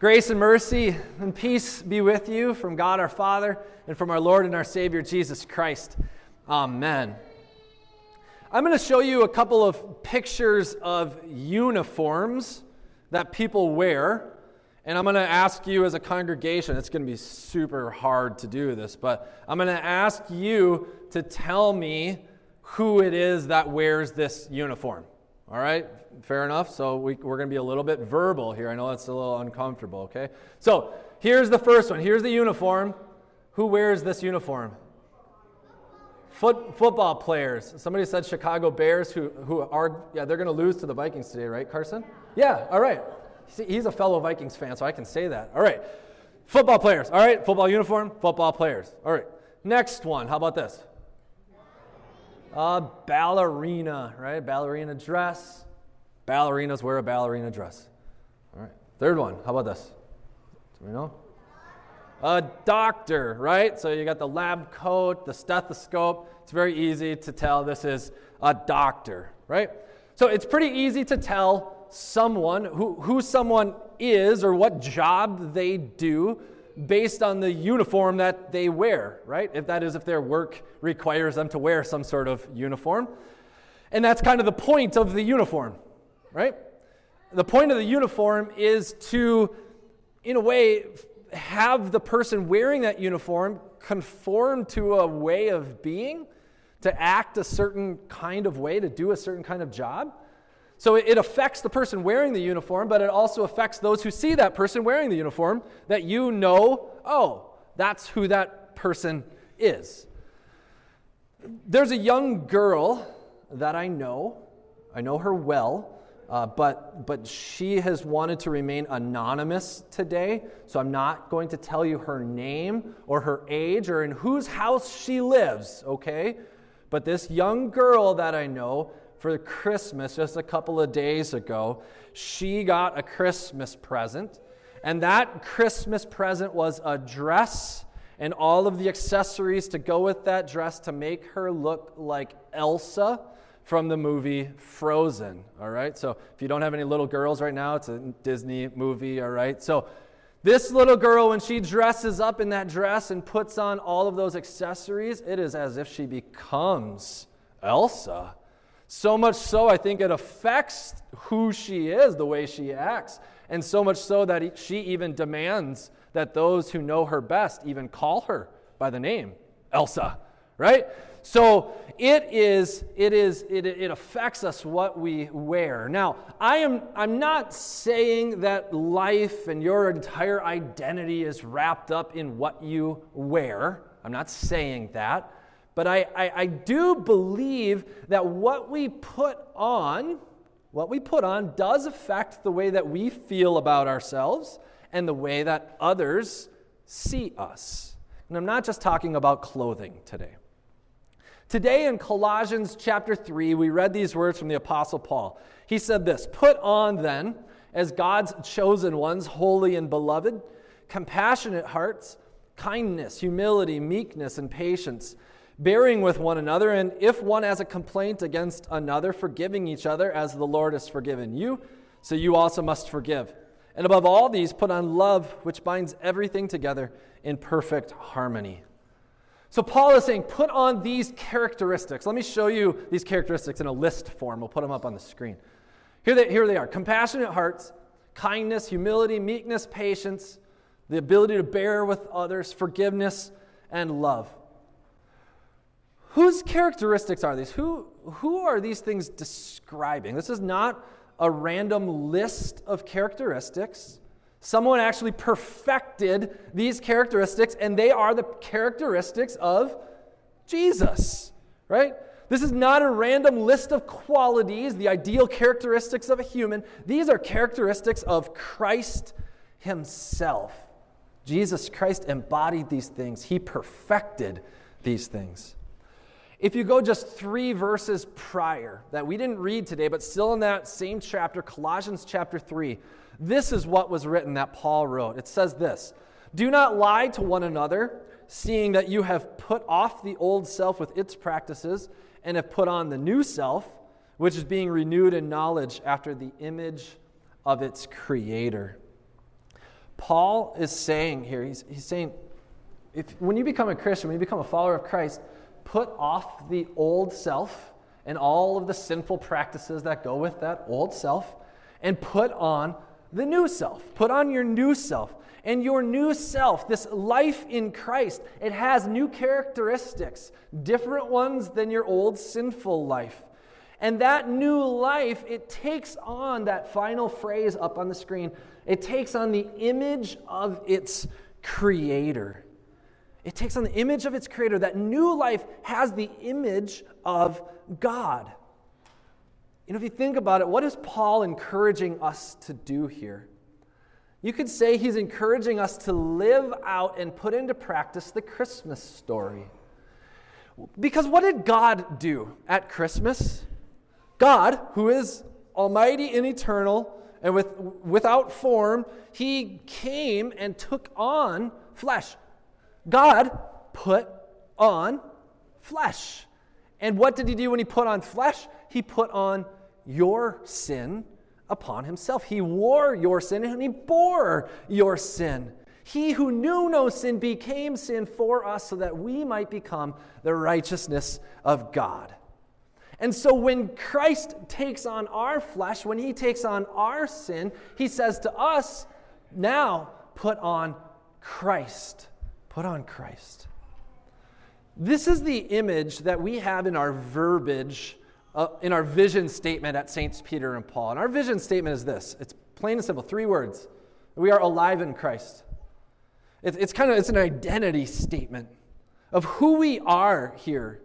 Grace and mercy and peace be with you from God our Father and from our Lord and our Savior Jesus Christ. Amen. I'm going to show you a couple of pictures of uniforms that people wear. And I'm going to ask you as a congregation, it's going to be super hard to do this, but I'm going to ask you to tell me who it is that wears this uniform. All right? Fair enough. So we, we're going to be a little bit verbal here. I know that's a little uncomfortable, okay? So here's the first one. Here's the uniform. Who wears this uniform? Foot, football players. Somebody said Chicago Bears, who, who are, yeah, they're going to lose to the Vikings today, right, Carson? Yeah, all right. He's a fellow Vikings fan, so I can say that. All right. Football players. All right. Football uniform, football players. All right. Next one. How about this? Uh, ballerina, right? Ballerina dress. Ballerinas wear a ballerina dress. All right. Third one. How about this? Do we know? A doctor, right? So you got the lab coat, the stethoscope. It's very easy to tell this is a doctor, right? So it's pretty easy to tell someone who, who someone is or what job they do based on the uniform that they wear, right? If that is, if their work requires them to wear some sort of uniform. And that's kind of the point of the uniform, right? The point of the uniform is to, in a way, have the person wearing that uniform conform to a way of being, to act a certain kind of way, to do a certain kind of job. So it affects the person wearing the uniform, but it also affects those who see that person wearing the uniform that you know, oh, that's who that person is. There's a young girl that I know, I know her well, uh, but, but she has wanted to remain anonymous today, so I'm not going to tell you her name or her age or in whose house she lives, okay? But this young girl that I know for Christmas just a couple of days ago, she got a Christmas present. And that Christmas present was a dress and all of the accessories to go with that dress to make her look like Elsa from the movie Frozen. All right, so if you don't have any little girls right now, it's a Disney movie. All right, so this little girl, when she dresses up in that dress and puts on all of those accessories, it is as if she becomes Elsa. So much so, I think it affects who she is, the way she acts. And so much so that she even demands that those who know her best even call her by the name Elsa, right? So it is, it is, it, it affects us what we wear. Now, I am I'm not saying that life and your entire identity is wrapped up in what you wear. I'm not saying that. But I, I, I do believe that what we put on, what we put on, does affect the way that we feel about ourselves and the way that others see us. And I'm not just talking about clothing today. Today in Colossians chapter 3, we read these words from the Apostle Paul. He said this Put on then, as God's chosen ones, holy and beloved, compassionate hearts, kindness, humility, meekness, and patience bearing with one another, and if one has a complaint against another, forgiving each other as the Lord has forgiven you, so you also must forgive. And above all these, put on love, which binds everything together in perfect harmony. So Paul is saying, put on these characteristics. Let me show you these characteristics in a list form. We'll put them up on the screen. Here they, here they are compassionate hearts, kindness, humility, meekness, patience, the ability to bear with others, forgiveness, and love. Whose characteristics are these? Who, who are these things describing? This is not a random list of characteristics. Someone actually perfected these characteristics, and they are the characteristics of Jesus, right? This is not a random list of qualities, the ideal characteristics of a human. These are characteristics of Christ Himself. Jesus Christ embodied these things, He perfected these things. If you go just three verses prior that we didn't read today, but still in that same chapter, Colossians chapter 3, this is what was written that Paul wrote. It says this Do not lie to one another, seeing that you have put off the old self with its practices and have put on the new self, which is being renewed in knowledge after the image of its creator. Paul is saying here, he's, he's saying, if, when you become a Christian, when you become a follower of Christ, put off the old self and all of the sinful practices that go with that old self and put on the new self. Put on your new self. And your new self, this life in Christ, it has new characteristics, different ones than your old sinful life. And that new life, it takes on that final phrase up on the screen, it takes on the image of its creator. It takes on the image of its creator. That new life has the image of God. You know, if you think about it, what is Paul encouraging us to do here? You could say he's encouraging us to live out and put into practice the Christmas story. Because what did God do at Christmas? God, who is almighty and eternal and with, without form, he came and took on flesh. God put on flesh. And what did he do when he put on flesh? He put on your sin upon himself. He wore your sin and he bore your sin. He who knew no sin became sin for us so that we might become the righteousness of God. And so when Christ takes on our flesh, when he takes on our sin, he says to us, now put on Christ. Put on Christ. This is the image that we have in our verbiage, uh, in our vision statement at Saints Peter and Paul. And our vision statement is this it's plain and simple three words. We are alive in Christ. It's, it's kind of it's an identity statement of who we are here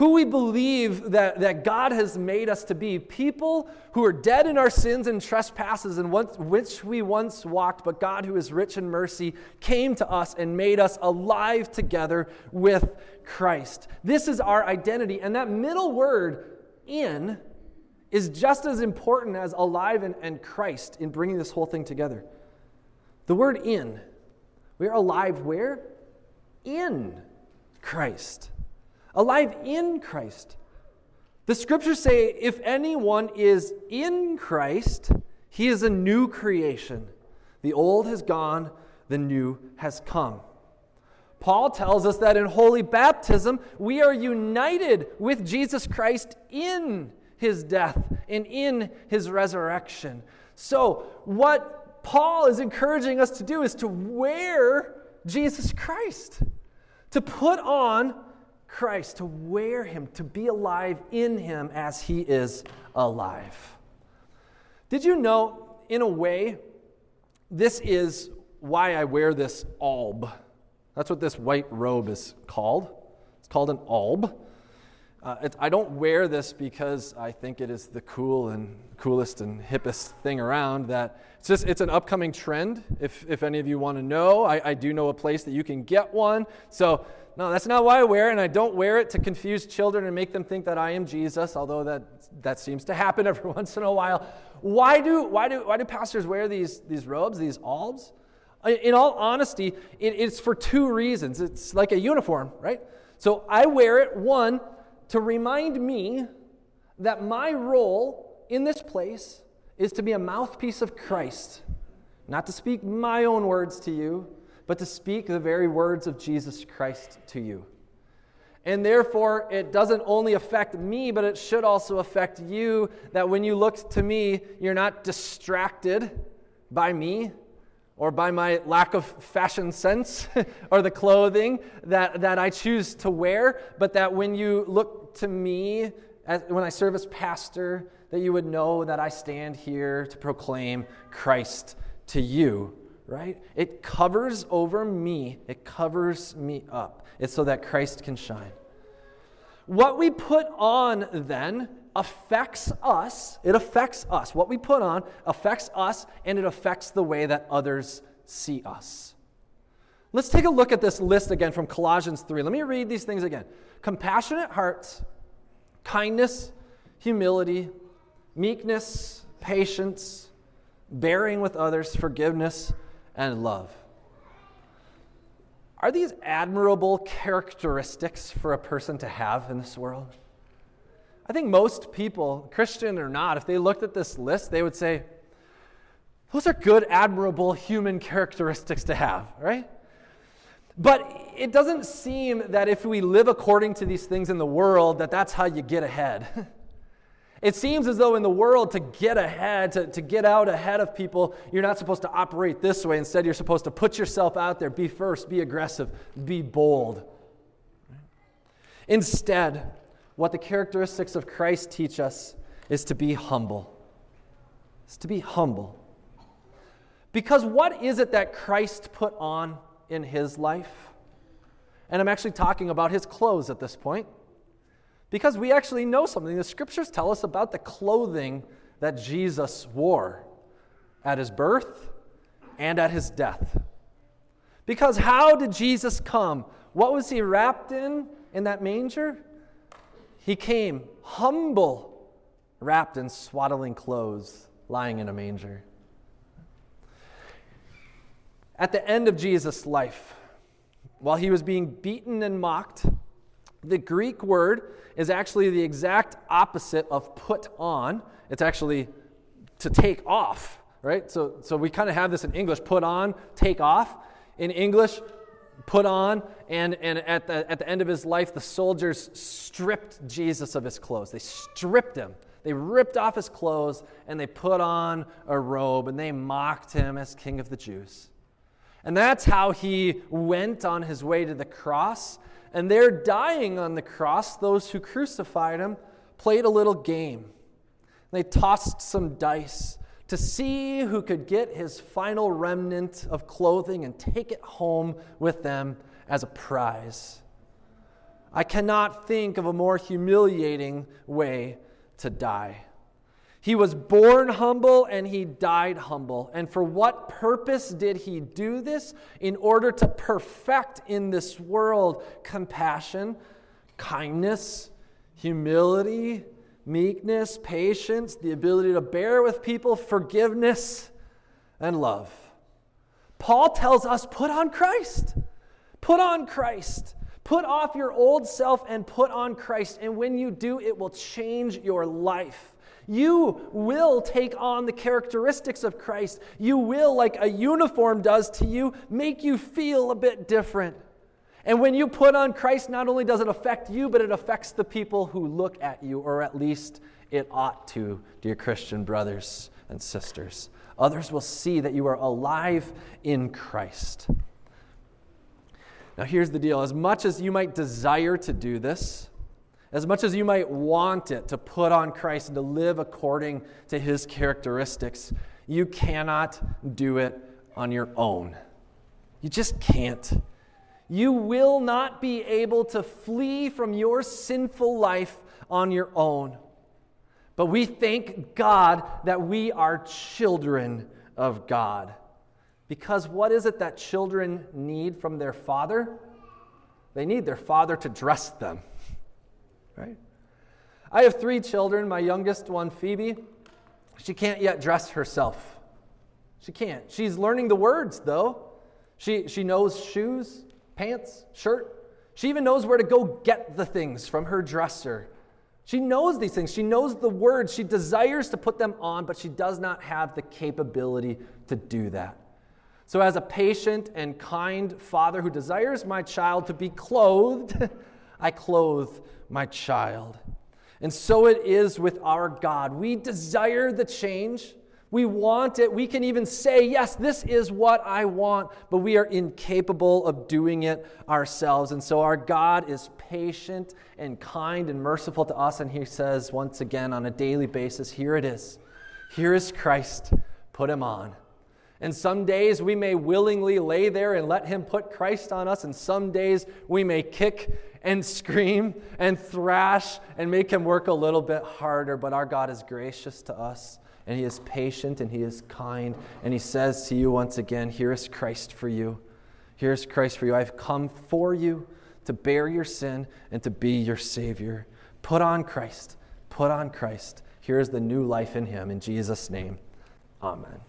who we believe that, that God has made us to be people who are dead in our sins and trespasses in which we once walked, but God, who is rich in mercy, came to us and made us alive together with Christ. This is our identity. And that middle word, in, is just as important as alive and, and Christ in bringing this whole thing together. The word in, we are alive where? In Christ alive in Christ. The scriptures say if anyone is in Christ, he is a new creation. The old has gone, the new has come. Paul tells us that in holy baptism, we are united with Jesus Christ in his death and in his resurrection. So, what Paul is encouraging us to do is to wear Jesus Christ, to put on Christ, to wear him, to be alive in him as he is alive. Did you know, in a way, this is why I wear this alb? That's what this white robe is called. It's called an alb. Uh, I don't wear this because I think it is the cool and coolest and hippest thing around. That it's just it's an upcoming trend. If if any of you want to know, I, I do know a place that you can get one. So no, that's not why I wear it, and I don't wear it to confuse children and make them think that I am Jesus, although that, that seems to happen every once in a while. Why do, why do, why do pastors wear these, these robes, these albs? In all honesty, it, it's for two reasons. It's like a uniform, right? So I wear it, one, to remind me that my role in this place is to be a mouthpiece of Christ, not to speak my own words to you, but to speak the very words of Jesus Christ to you. And therefore, it doesn't only affect me, but it should also affect you. That when you look to me, you're not distracted by me or by my lack of fashion sense or the clothing that, that I choose to wear, but that when you look to me, as, when I serve as pastor, that you would know that I stand here to proclaim Christ to you right? It covers over me, it covers me up. It's so that Christ can shine. What we put on then affects us. It affects us. What we put on affects us, and it affects the way that others see us. Let's take a look at this list again from Colossians 3. Let me read these things again compassionate hearts, kindness, humility, meekness, patience, bearing with others, forgiveness and love. Are these admirable characteristics for a person to have in this world? I think most people, Christian or not, if they looked at this list, they would say, Those are good, admirable human characteristics to have, right? But it doesn't seem that if we live according to these things in the world, that that's how you get ahead. It seems as though in the world, to get ahead, to, to get out ahead of people, you're not supposed to operate this way. Instead, you're supposed to put yourself out there, be first, be aggressive, be bold. Instead, what the characteristics of Christ teach us is to be humble. Is to be humble. Because what is it that Christ put on in his life? And I'm actually talking about his clothes at this point. Because we actually know something. The scriptures tell us about the clothing that Jesus wore at his birth and at his death. Because how did Jesus come? What was he wrapped in in that manger? He came humble, wrapped in swaddling clothes, lying in a manger. At the end of Jesus' life, while he was being beaten and mocked, the Greek word is actually the exact opposite of put on. It's actually to take off, right? So, so we kind of have this in English put on, take off. In English, put on, and, and at, the, at the end of his life, the soldiers stripped Jesus of his clothes. They stripped him. They ripped off his clothes and they put on a robe and they mocked him as king of the Jews. And that's how he went on his way to the cross. And there, dying on the cross, those who crucified him played a little game. They tossed some dice to see who could get his final remnant of clothing and take it home with them as a prize. I cannot think of a more humiliating way to die. He was born humble and he died humble. And for what purpose did he do this? In order to perfect in this world compassion, kindness, humility, meekness, patience, the ability to bear with people, forgiveness, and love. Paul tells us put on Christ. Put on Christ. Put off your old self and put on Christ. And when you do, it will change your life. You will take on the characteristics of Christ. You will, like a uniform does to you, make you feel a bit different. And when you put on Christ, not only does it affect you, but it affects the people who look at you, or at least it ought to, dear Christian brothers and sisters. Others will see that you are alive in Christ. Now, here's the deal as much as you might desire to do this, as much as you might want it to put on Christ and to live according to his characteristics, you cannot do it on your own. You just can't. You will not be able to flee from your sinful life on your own. But we thank God that we are children of God. Because what is it that children need from their father? They need their father to dress them right? I have three children. My youngest one, Phoebe, she can't yet dress herself. She can't. She's learning the words, though. She, she knows shoes, pants, shirt. She even knows where to go get the things from her dresser. She knows these things. She knows the words. She desires to put them on, but she does not have the capability to do that. So, as a patient and kind father who desires my child to be clothed, I clothe my child. And so it is with our God. We desire the change. We want it. We can even say, Yes, this is what I want, but we are incapable of doing it ourselves. And so our God is patient and kind and merciful to us. And He says, once again, on a daily basis, Here it is. Here is Christ. Put Him on. And some days we may willingly lay there and let Him put Christ on us, and some days we may kick and scream and thrash and make Him work a little bit harder. But our God is gracious to us, and He is patient and He is kind, and He says to you once again, Here is Christ for you. Here is Christ for you. I've come for you to bear your sin and to be your Savior. Put on Christ. Put on Christ. Here is the new life in Him. In Jesus' name, Amen.